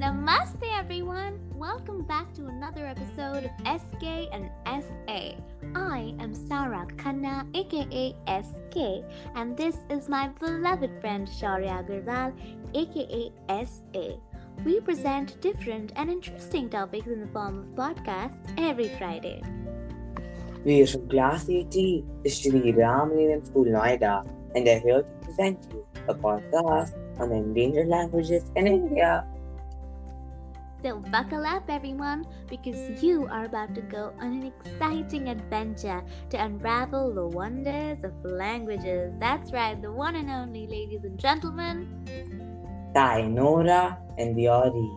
Namaste, everyone. Welcome back to another episode of SK and SA. I am Sarah Khanna, aka SK, and this is my beloved friend Shaurya Agarwal, aka SA. We present different and interesting topics in the form of podcasts every Friday. We are from Class 80, the Shri Ram Millennium School, Noida, and are here to present you a podcast on endangered languages in India. So, buckle up, everyone, because you are about to go on an exciting adventure to unravel the wonders of languages. That's right, the one and only, ladies and gentlemen. Tainora and Deori.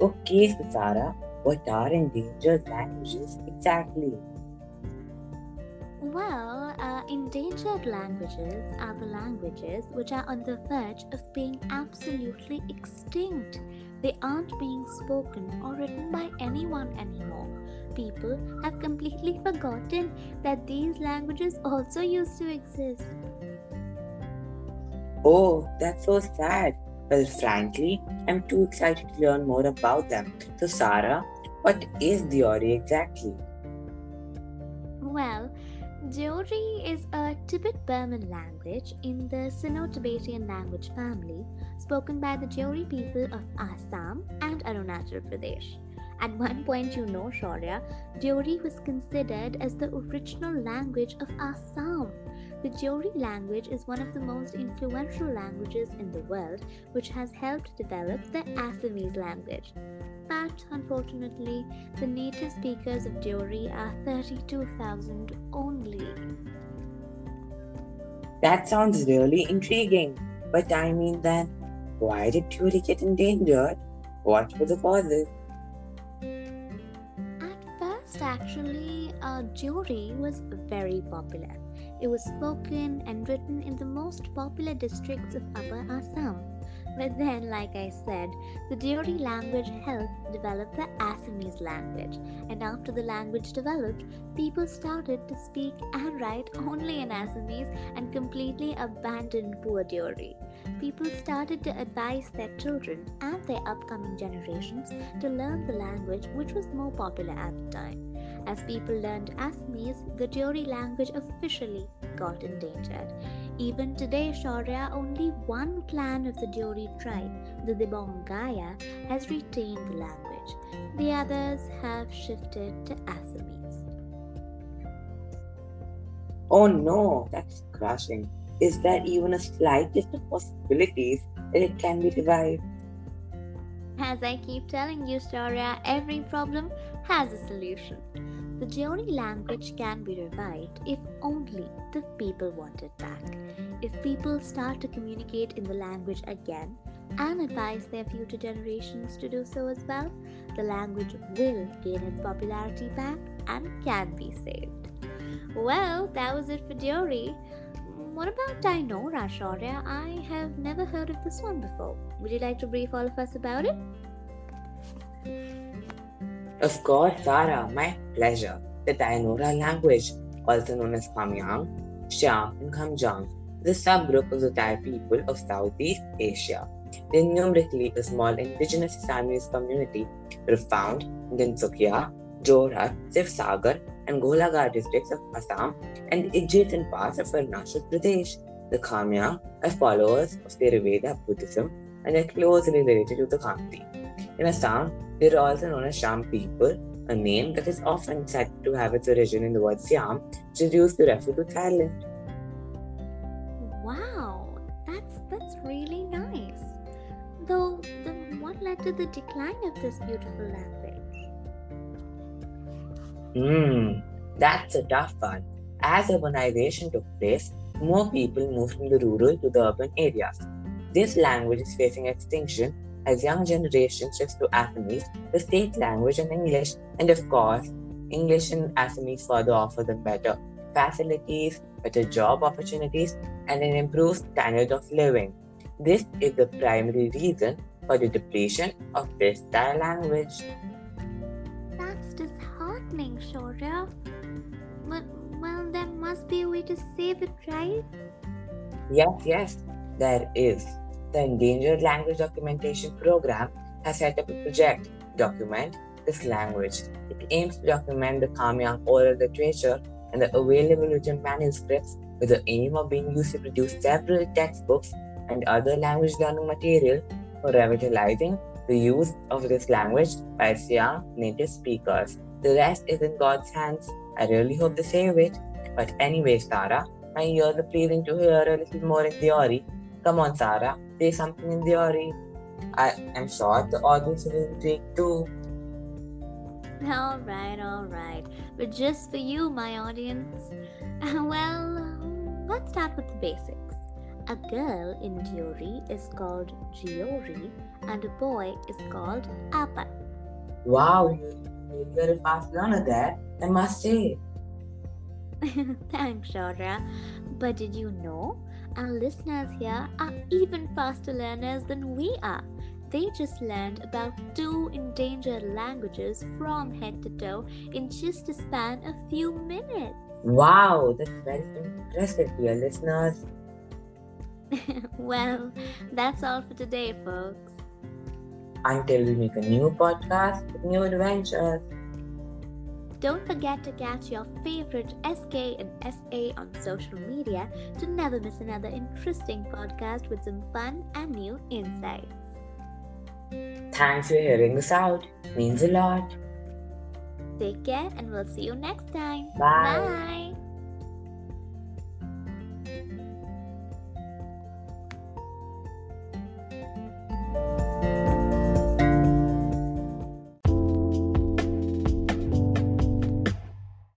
Okay, Sarah, what are endangered languages exactly? Well, uh, endangered languages are the languages which are on the verge of being absolutely extinct. They aren't being spoken or written by anyone anymore. People have completely forgotten that these languages also used to exist. Oh, that's so sad. Well, frankly, I'm too excited to learn more about them. So, Sarah, what is Deori exactly? Well, Deori is a Tibeto-Burman language in the Sino Tibetan language family spoken by the Deori people of Assam and Arunachal Pradesh. At one point, you know, Shaurya, Deori was considered as the original language of Assam. The Deori language is one of the most influential languages in the world, which has helped develop the Assamese language. But unfortunately, the native speakers of Deori are 32,000 only. That sounds really intriguing. But I mean, then, why did Deori get endangered? What were the causes? At first, actually, uh, was very popular. It was spoken and written in the most popular districts of Upper Assam. But then, like I said, the Deori mm. language helped develop the Assamese language. And after the language developed, people started to speak and write only in Assamese and completely abandoned poor Deori. People started to advise their children and their upcoming generations to learn the language which was more popular at the time. As people learned Assamese, the Deori language officially got endangered. Even today, Shaurya, only one clan of the Deori tribe, the Dibongiya, has retained the language. The others have shifted to Assamese. Oh no, that's crushing. Is there even a slightest of possibilities that it can be revived? As I keep telling you, Shaurya, every problem has a solution. The Deori language can be revived if only the people want it back. If people start to communicate in the language again and advise their future generations to do so as well, the language will gain its popularity back and can be saved. Well, that was it for Deori. What about Tainora, Shaurya? I have never heard of this one before. Would you like to brief all of us about it? Of course, Sarah, my pleasure. The Tainora language, also known as Khamyang, Xiang, and Khamjang, is a subgroup of the Thai people of Southeast Asia. They are numerically a small indigenous Assamese community are found in Tinsukia, Jorhat, Sivsagar, and Golaghat districts of Assam and adjacent parts of Arunachal Pradesh. The Khamyang are followers of Theravada Buddhism and are closely related to the Khamti. In Assam, they are also known as Sham people, a name that is often said to have its origin in the word Siam, which is used to refer to Thailand. Wow, that's that's really nice. Though, then what led to the decline of this beautiful language? Hmm, that's a tough one. As urbanization took place, more people moved from the rural to the urban areas. This language is facing extinction as young generation shifts to Assamese, the state language, and English. And of course, English and Assamese further offer them better facilities, better job opportunities, and an improved standard of living. This is the primary reason for the depletion of this Thai language. That's disheartening, Shaurya. But, well, there must be a way to save it, right? Yes, yes, there is. The Endangered Language Documentation Program has set up a project, to Document This Language. It aims to document the Khamyang oral literature and the available written manuscripts with the aim of being used to produce several textbooks and other language learning material for revitalizing the use of this language by its native speakers. The rest is in God's hands. I really hope they save it. But anyway, Sarah, my ears are pleading to hear a little more in Deori. Come on, Sarah, say something in Deori. I am sure the audience is intrigued too. All right, all right. But just for you, my audience. well, let's start with the basics. A girl in Deori is called Giori and a boy is called Appa. Wow, you're a very fast learner there, I must say. Thanks, Shaurya. But did you know our listeners here are even faster learners than we are? They just learned about two endangered languages from head to toe in just a span of few minutes. Wow, that's very impressive, dear listeners. well, that's all for today, folks. Until we make a new podcast with new adventures. Don't forget to catch your favorite SK and SA on social media to never miss another interesting podcast with some fun and new insights. Thanks for hearing us out. Means a lot. Take care and we'll see you next time. Bye. Bye.